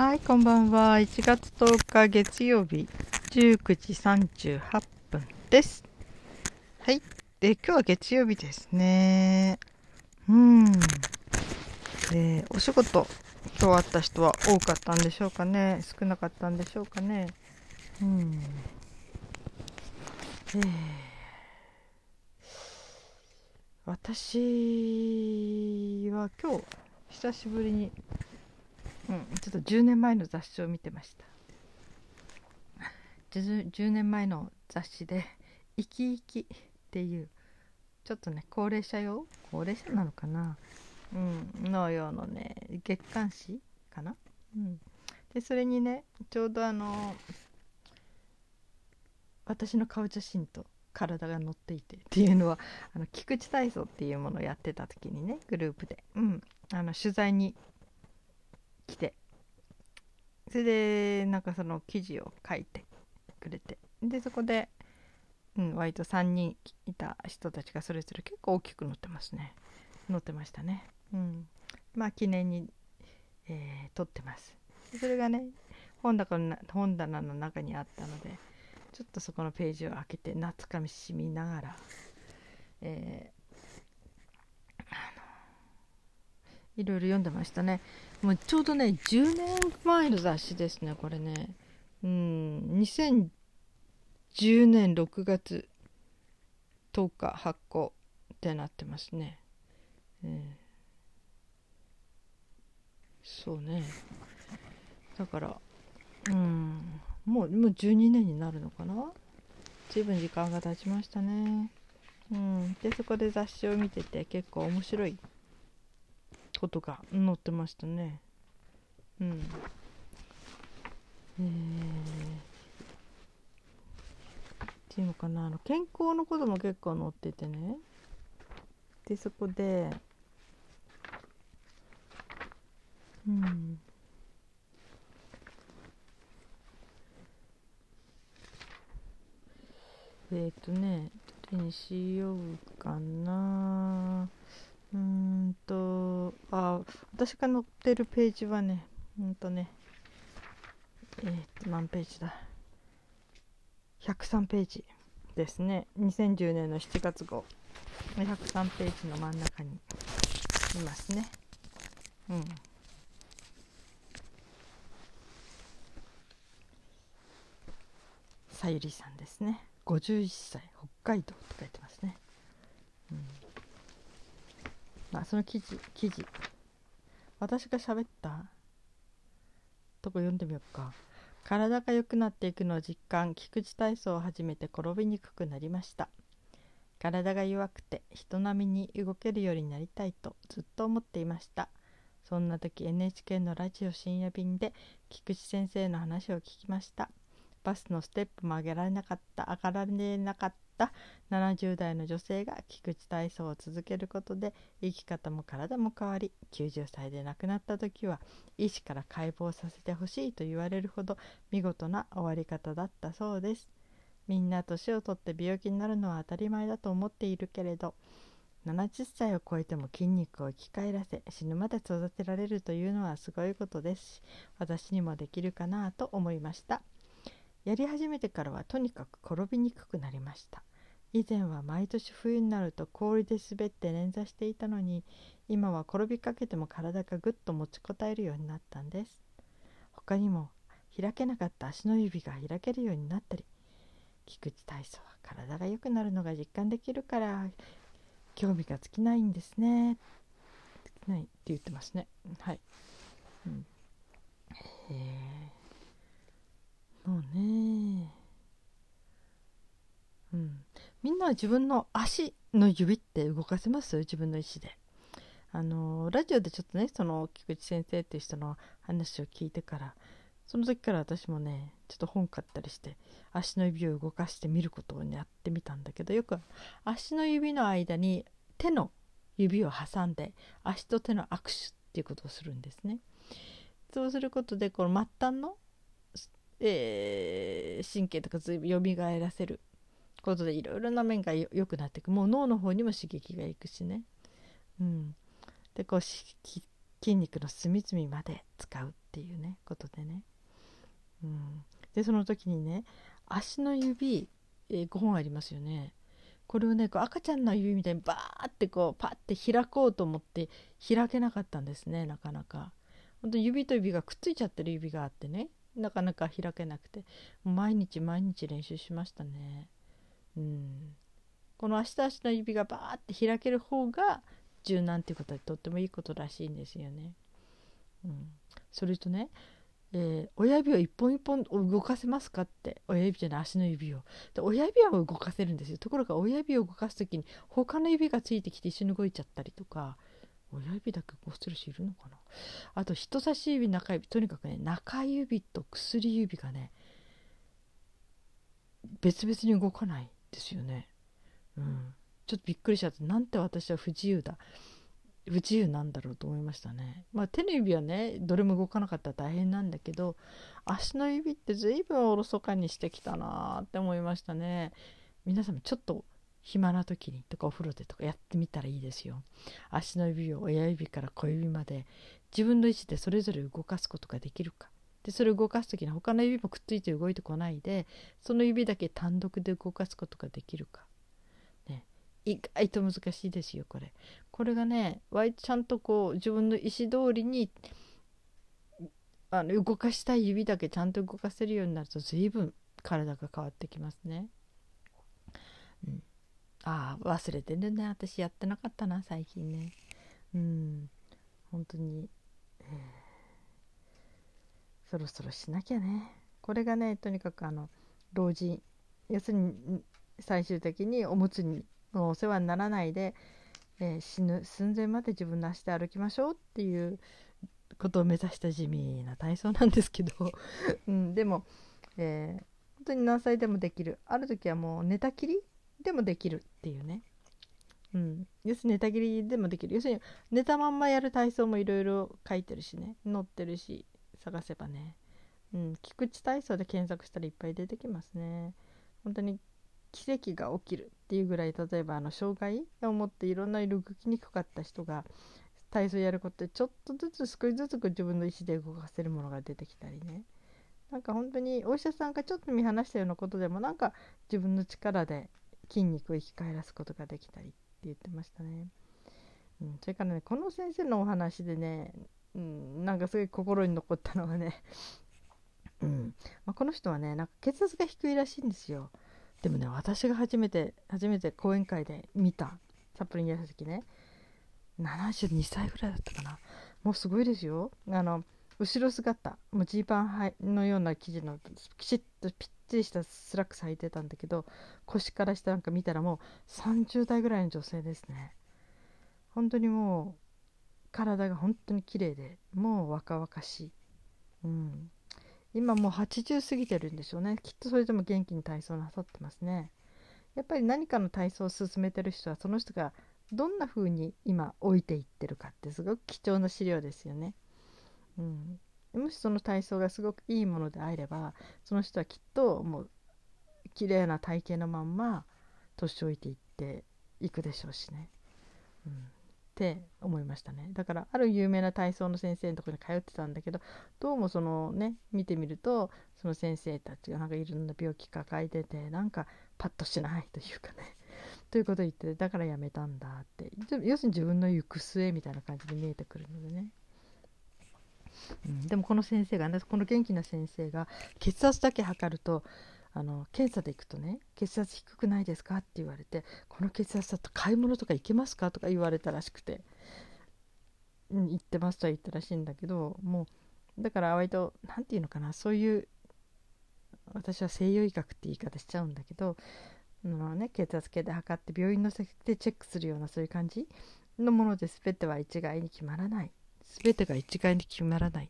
はい、こんばんは。1月10日月曜日19時38分です。はい。で、今日は月曜日ですね。うん。で、お仕事、今日あった人は多かったんでしょうかね。少なかったんでしょうかね。うん。えー私は今日久しぶりに、うん、ちょっと10年前の雑誌を見てました。10, 10年前の雑誌で「生き生き」っていうちょっとね高齢者用？高齢者なのかな、うん、のようのね月刊誌かな、うん、でそれにねちょうどあの私の顔写真と体が乗っていてっていうのはあの菊池体操っていうものをやってた時にねグループで、うん、あの取材に来て。それでなんかその記事を書いてくれて。でそこで、うん、割と3人いた人たちがそれぞれ結構大きく載ってますね。載ってましたね。うん。まあ記念に、えー撮ってます。それがね本棚の本棚の中にあったのでちょっとそこのページを開けて懐かみしみながら、えーあのいろいろ読んでましたね。もうちょうどね10年前の雑誌ですねこれね。うん2010年6月10日発行ってなってますね、えーそうね。だからうん。もうもう12年になるのかな？随分時間が経ちましたね。うん。でそこで雑誌を見てて結構面白いことが載ってましたね。うん。えー、っていうのかな。あの健康のことも結構載っててね。でそこでうん。えっ、ー、とねどれにしようかな。うんとあ私が載ってるページはねうんとねえっ、と何ページだ。103ページですね。2010年の7月号。103ページの真ん中にいますね。うん。さゆりさんですね。51歳北海道と書いてますね、うん、あその記事記事。私が喋った？とこ読んでみようか。体が良くなっていくのを実感菊池体操を始めて転びにくくなりました。体が弱くて人並みに動けるようになりたいとずっと思っていました。そんな時 NHK のラジオ深夜便で菊池先生の話を聞きました。バスのステップも上げられなかった。上がられなかった。た70代の女性が菊池体操を続けることで生き方も体も変わり90歳で亡くなった時は医師から解剖させてほしいと言われるほど見事な終わり方だったそうです。みんな年を取って病気になるのは当たり前だと思っているけれど70歳を超えても筋肉を生き返らせ死ぬまで育てられるというのはすごいことですし私にもできるかなと思いました。やり始めてからはとにかく転びにくくなりました。以前は毎年冬になると氷で滑って捻挫していたのに今は転びかけても体がぐっと持ちこたえるようになったんです。他にも開けなかった足の指が開けるようになったり菊池体操は体が良くなるのが実感できるから興味が尽きないんですね。ないって言ってますね。はい、うん、へえもうねうん。みんなは自分の足の指って動かせます？自分の意思で。あのラジオでちょっとねその菊池先生っていう人の話を聞いてからその時から私もねちょっと本買ったりして足の指を動かしてみることを、やってみたんだけどよく足の指の間に手の指を挟んで足と手の握手っていうことをするんですね。そうすることでこの末端のえー、神経とかずいぶん蘇らせることでいろいろな面が良くなっていく。もう脳の方にも刺激がいくしね、うん、でこう筋肉の隅々まで使うっていうねことでね、うん、でその時にね足の指、えー、5本ありますよね。これをねこう赤ちゃんの指みたいにバーってこうパッて開こうと思って開けなかったんですねなかなか。本当指と指がくっついちゃってる指があってねなかなか開けなくて。毎日毎日練習しましたね。この足と足の指がバーって開ける方が柔軟っていうことはとってもいいことらしいんですよね。うん、それとね、えー、親指を一本一本動かせますかって親指じゃない足の指を。で親指は動かせるんですよ。ところが親指を動かす時に他の指がついてきて一緒に動いちゃったりとか親指だけこうしてる人いるのかな。あと人差し指中指。とにかくね中指と薬指がね別々に動かない。ですよねうんちょっとびっくりしちゃってなんて私は不自由だ不自由なんだろうと思いましたね。まあ、手の指はねどれも動かなかったら大変なんだけど足の指って随分おろそかにしてきたなって思いましたね。皆さんもちょっと暇な時にとかお風呂でとかやってみたらいいですよ。足の指を親指から小指まで自分の意思でそれぞれ動かすことができるか。でそれを動かす時に他の指もくっついて動いてこないでその指だけ単独で動かすことができるか。ね、意外と難しいですよこれ。これがね割ちゃんとこう自分の意思通りにあの動かしたい指だけちゃんと動かせるようになると随分体が変わってきますね。うん。ああ忘れてるね。私やってなかったな最近ね。うん。本当に、えー、そろそろしなきゃね。これがねとにかくあの老人要するに最終的におむつにお世話にならないで、えー、死ぬ寸前まで自分の足で歩きましょうっていうことを目指した地味な体操なんですけど、うん、でも、えー、本当に何歳でもできる。ある時はもう寝たきりでもできるっていうね。うん、要するに寝たきりでもできる。要するに寝たまんまやる体操もいろいろ書いてるしね。載ってるし。探せばね、うん、菊池体操で検索したらいっぱい出てきますね。本当に奇跡が起きるっていうぐらい例えばあの障害を持っていろんな動きにくかった人が体操やることでちょっとずつ少しずつ自分の意思で動かせるものが出てきたりね。なんか本当にお医者さんがちょっと見放したようなことでもなんか自分の力で筋肉を生き返らすことができたりって言ってましたね。うん、それからねこの先生のお話でね、うん、なんかすごい心に残ったのがね、うん。まあ、この人はねなんか血圧が低いらしいんですよ。でもね私が初めて初めて講演会で見た札幌にいた時ね72歳ぐらいだったかな。もうすごいですよ。あの後ろ姿もうジーパンのような生地のきちっとぴっちりしたスラックス履いてたんだけど腰から下なんか見たらもう30代ぐらいの女性ですね。本当にもう体が本当に綺麗でもう若々しい、うん、今もう80過ぎてるんでしょうね。きっとそれでも元気に体操なさってますね。やっぱり何かの体操を進めてる人はその人がどんな風に今置いていってるかってすごく貴重な資料ですよね。うん、もしその体操がすごくいいものであればその人はきっともう綺麗な体型のまんま年老いていっていくでしょうしね。うん、って思いましたね。だからある有名な体操の先生のとこに通ってたんだけどどうもそのね見てみるとその先生たちがなんかいろんな病気抱えててなんかパッとしないというかね。ということを言ってだからやめたんだって。要するに自分の行く末みたいな感じで見えてくるのでね。うん、でもこの先生がねこの元気な先生が血圧だけ測るとあの検査で行くとね血圧低くないですかって言われてこの血圧だと買い物とか行けますかとか言われたらしくて、うん、行ってますとは言ったらしいんだけどもうだから割と何て言うのかなそういう私は西洋医学って言い方しちゃうんだけどあの、ね、血圧計で測って病院の先でチェックするようなそういう感じのもので全ては一概に決まらない。全てが一概に決まらないっ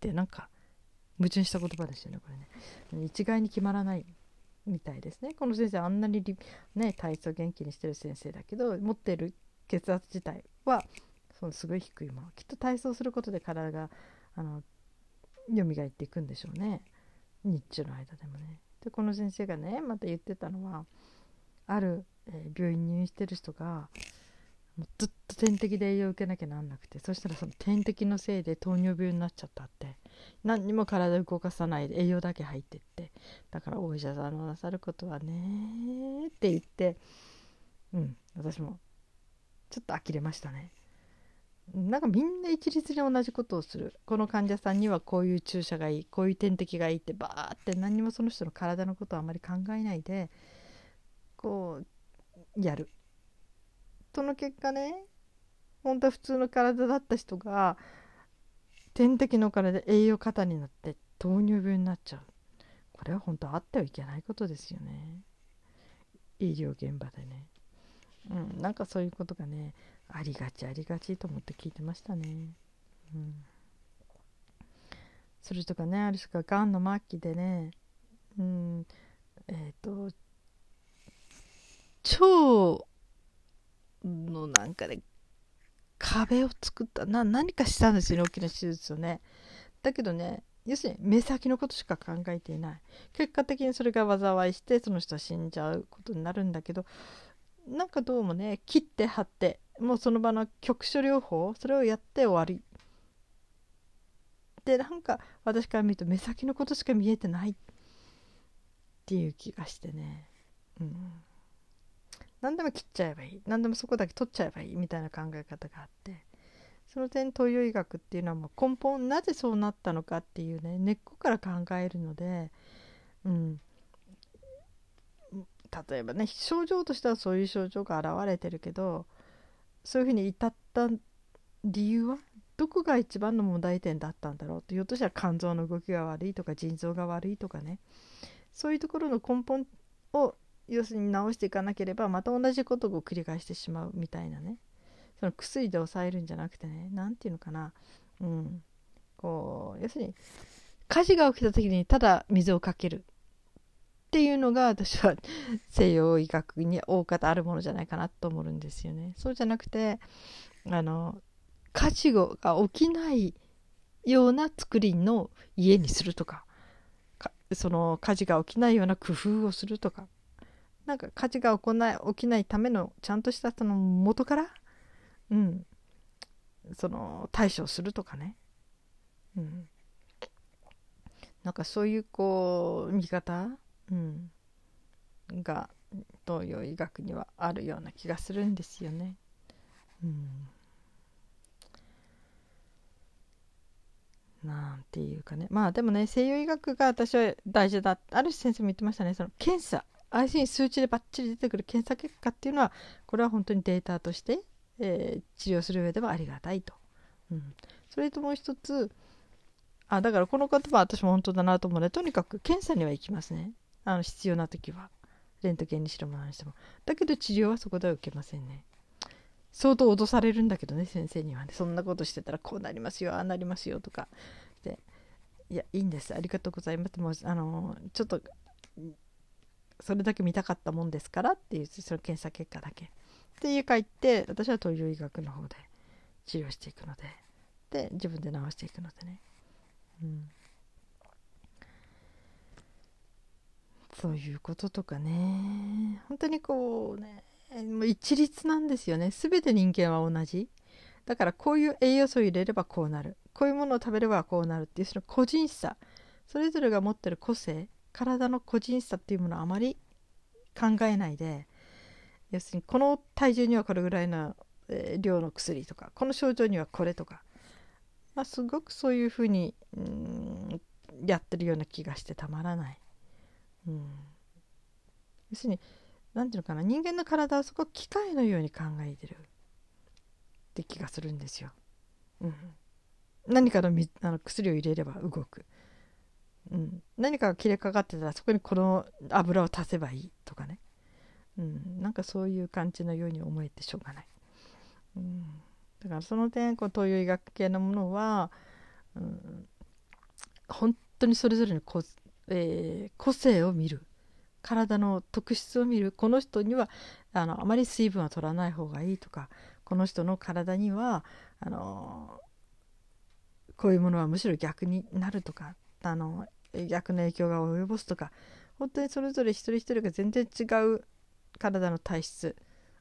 てなんか矛盾した言葉ですよねこれね。一概に決まらないみたいですね。この先生あんなにね体操元気にしてる先生だけど持ってる血圧自体はそのすごい低いものきっと体操することで体があの蘇っていくんでしょうね。日中の間でもね。でこの先生がねまた言ってたのはある、えー、病院に入院してる人がずっと点滴で栄養を受けなきゃなんなくてそしたらその点滴のせいで糖尿病になっちゃったって。何にも体動かさないで栄養だけ入ってって。だからお医者さんのなさることはねって言って。うん。私もちょっと呆れましたね。なんかみんな一律に同じことをする。この患者さんにはこういう注射がいい。こういう点滴がいいってバーって何にもその人の体のことをあまり考えないでこうやる。その結果ね本当は普通の体だった人が点滴のお金で栄養過多になって糖尿病になっちゃう。これは本当あってはいけないことですよね。医療現場でね。うんなんかそういうことがねありがちありがちと思って聞いてましたね。うん。それとかねある人ががんの末期でねうんえっ、ー、と腸のなんかね壁を作ったな何かしたんですよね大きな手術をね。だけどね要するに目先のことしか考えていない。結果的にそれが災いしてその人は死んじゃうことになるんだけどなんかどうもね切って貼ってもうその場の局所療法それをやって終わり。でなんか私から見ると目先のことしか見えてないっていう気がしてね。うん。何でも切っちゃえばいい。何でもそこだけ取っちゃえばいいみたいな考え方があって。その点東洋医学っていうのはもう根本なぜそうなったのかっていうね根っこから考えるので、うん、例えばね症状としてはそういう症状が現れてるけどそういうふうに至った理由はどこが一番の問題点だったんだろうとひょっとしたら肝臓の動きが悪いとか腎臓が悪いとかね。そういうところの根本を要するに直していかなければまた同じことを繰り返してしまうみたいなね。その薬で抑えるんじゃなくてね何て言うのかな。うん。こう要するに火事が起きた時にただ水をかけるっていうのが私は 西洋医学に大方あるものじゃないかなと思うんですよね。そうじゃなくてあの火事が起きないような作りの家にするとかその火事が起きないような工夫をするとかなんか火事が起ない起きないためのちゃんとしたその元から、うん、その対処するとかね、うん、なんかそういうこう見方、うん、が東洋医学にはあるような気がするんですよね。うん。なんていうかね。まあでもね西洋医学が私は大事だ。ある先生も言ってましたね。その検査。相手に数値でバッチリ出てくる検査結果っていうのはこれは本当にデータとして、えー、治療する上ではありがたいと。うん、それともう一つあだからこの言葉は私も本当だなと思うのでとにかく検査には行きますね。あの必要な時はレントゲンにしろも何にしても。だけど治療はそこでは受けませんね。相当脅されるんだけどね先生にはね。そんなことしてたらこうなりますよああなりますよとか。でいやいいんです。ありがとうございます。もうあのちょっとそれだけ見たかったもんですからっていうその検査結果だけ。っていう書いて私は東洋医学の方で治療していくので。で自分で治していくのでね、うん、そういうこととかね。本当にこうねもう一律なんですよね。全て人間は同じ。だからこういう栄養素を入れればこうなる。こういうものを食べればこうなるっていうその個人差。それぞれが持ってる個性。体の個人差っていうものをあまり考えないで要するにこの体重にはこれぐらいの、量の薬とかこの症状にはこれとか、まあ、すごくそういうふうにうやってるような気がしてたまらない。うん、要するに何ていうのかな人間の体はすごく機械のように考えてるって気がするんですよ。うん、何かのあの薬を入れれば動く。うん、何かが切れかかってたらそこにこの油を足せばいいとかね、うん、なんかそういう感じのように思えてしょうがない、うん、だからその点こう東洋医学系のものは、うん、本当にそれぞれの個,、えー、個性を見る。体の特質を見る。この人にはあのあまり水分は取らない方がいいとか。この人の体にはあのこういうものはむしろ逆になるとか。あの逆の影響が及ぼすとか本当にそれぞれ一人一人が全然違う体の体質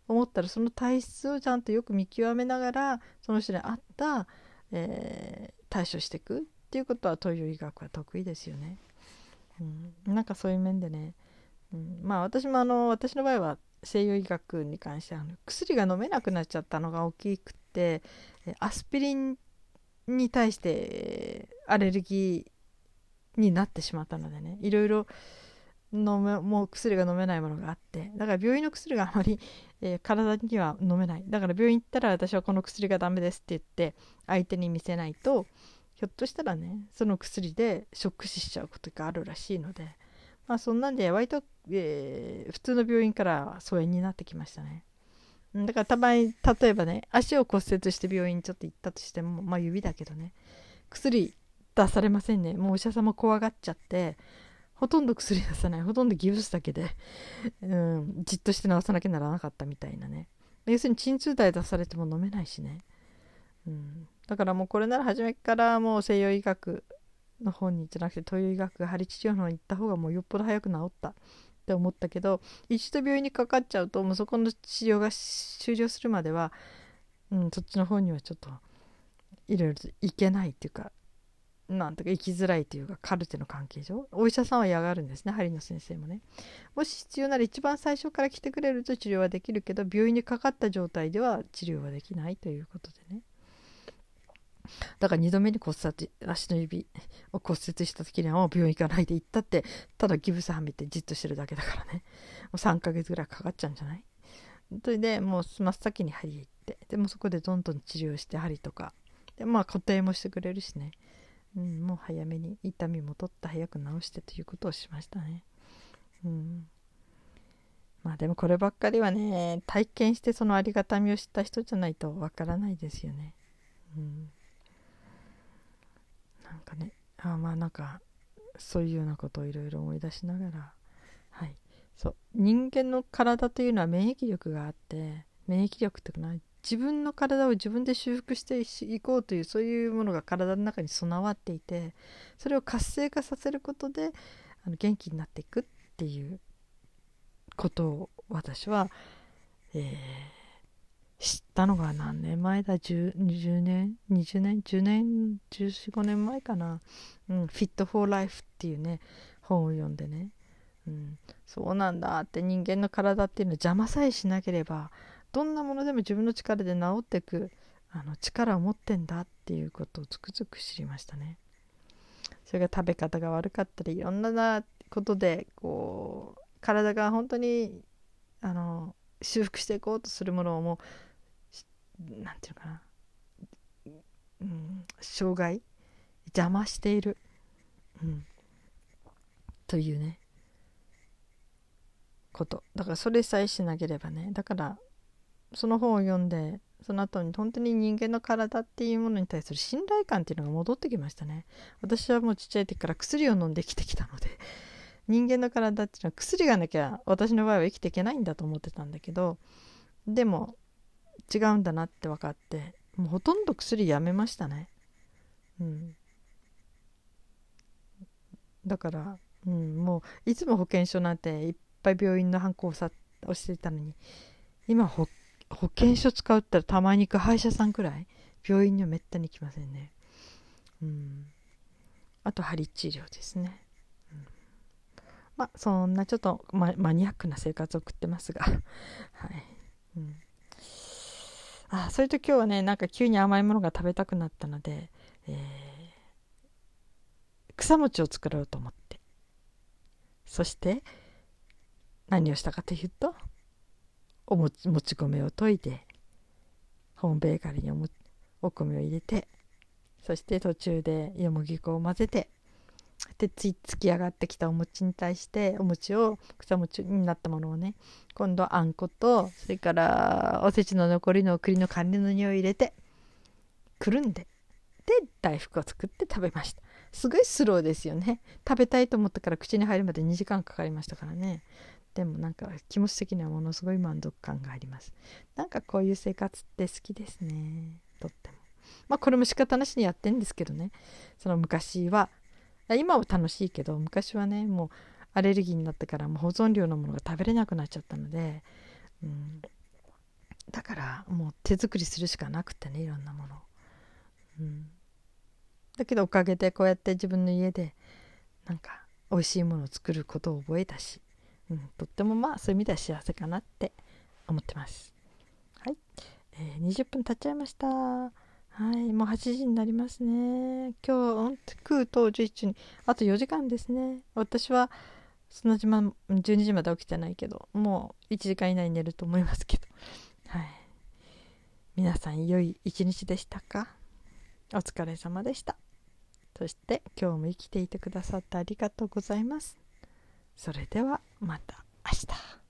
思ったらその体質をちゃんとよく見極めながらその人に合った、えー、対処していくっていうことは東洋医学は得意ですよね。うん、なんかそういう面でね、うん、まあ私もあの私の場合は西洋医学に関しては薬が飲めなくなっちゃったのが大きくってアスピリンに対してアレルギーになってしまったのでねいろいろ飲めもう薬が飲めないものがあってだから病院の薬があまり、えー、体には飲めない。だから病院行ったら私はこの薬がダメですって言って相手に見せないとひょっとしたらねその薬でショック死しちゃうことがあるらしいのでまあそんなんで割と、えー、普通の病院から疎遠になってきましたね。だからたまに例えばね足を骨折して病院にちょっと行ったとしてもまあ指だけどね薬出されませんね。もうお医者様怖がっちゃってほとんど薬出さない。ほとんどギブスだけで、うん、じっとして治さなきゃならなかったみたいなね。要するに鎮痛剤出されても飲めないしね、うん、だからもうこれなら初めからもう西洋医学の方にじゃなくて東洋医学が針治療の方に行った方がもうよっぽど早く治った。って思ったけど一度病院にかかっちゃうともうそこの治療が終了するまでは、うん、そっちの方にはちょっといろいろといけないっていうかなんとか生きづらいというかカルテの関係上お医者さんは嫌がるんですね針の先生もね。もし必要なら一番最初から来てくれると治療はできるけど病院にかかった状態では治療はできないということでね。だから2度目に骨折足の指を骨折した時にはもう病院行かないで行ったってただギブスはめてじっとしてるだけだからね。もう3ヶ月ぐらいかかっちゃうんじゃない？それでもう真っ先に針へ行ってでもそこでどんどん治療して針とか。でまあ固定もしてくれるしね。うん、もう早めに痛みも取って早く治してということをしましたね。うん、まあでもこればっかりはね体験してそのありがたみを知った人じゃないとわからないですよね。うん、なんかねあまあなんかそういうようなことをいろいろ思い出しながらはいそう人間の体というのは免疫力があって免疫力ってい自分の体を自分で修復していこうというそういうものが体の中に備わっていてそれを活性化させることであの元気になっていくっていうことを私は、えー、知ったのが何年前だ？10, 10年？20年？10年？1415年前かな「うん、Fit for Life」っていうね本を読んでね、うん、そうなんだって人間の体っていうのは邪魔さえしなければどんなものでも自分の力で治っていくあの力を持ってんだっていうことをつくづく知りましたね。それが食べ方が悪かったりいろんなことでこう体が本当にあの修復していこうとするものをもう何て言うかな、うん、障害邪魔している、うん、というね。こと。だからそれさえしなければね。だからその本を読んでその後に本当に人間の体っていうものに対する信頼感っていうのが戻ってきましたね。私はもうちっちゃい時から薬を飲んで生きてきたので人間の体っていうのは薬がなきゃ私の場合は生きていけないんだと思ってたんだけどでも違うんだなって分かってもうほとんど薬やめましたね。うん。だから、うん、もういつも保険証なんていっぱい病院の反抗をさをしていたのに今保保険証使うったらたまに行く歯医者さんくらい病院にはめったに行きませんね。うん。あと針治療ですね、うん、まあそんなちょっとママニアックな生活を送ってますが。はい、うん、あそれと今日はねなんか急に甘いものが食べたくなったので、えー、草餅を作ろうと思って。そして何をしたかというとおもちもち米を溶いてホームベーカリーにおお米を入れてそして途中でよもぎ粉を混ぜてでつつき上がってきたお餅に対してお餅を草餅になったものをね今度あんことそれからおせちの残りの栗の管理の匂いを入れてくるんでで大福を作って食べました。すごいスローですよね。食べたいと思ったから口に入るまで2時間かかりましたからね。でもなんか気持ち的にはものすごい満足感があります。なんかこういう生活って好きですね。とっても。まあこれも仕方なしにやってんですけどね。その昔は。今は楽しいけど昔はねもうアレルギーになってからもう保存料のものが食べれなくなっちゃったので、うん、だからもう手作りするしかなくてねいろんなもの、うん、だけどおかげでこうやって自分の家でなんか美味しいものを作ることを覚えたし、うん、とってもまあそういう意味では幸せかなって思ってます。はい、えー、20分経っちゃいました。はい。もう8時になりますね。今日9と11時に。あと4時間ですね。私はその時間12時まで起きてないけどもう1時間以内に寝ると思いますけど。はい。皆さん良い一日でしたか？お疲れ様でした。そして今日も生きていてくださってありがとうございます。それではまた明日。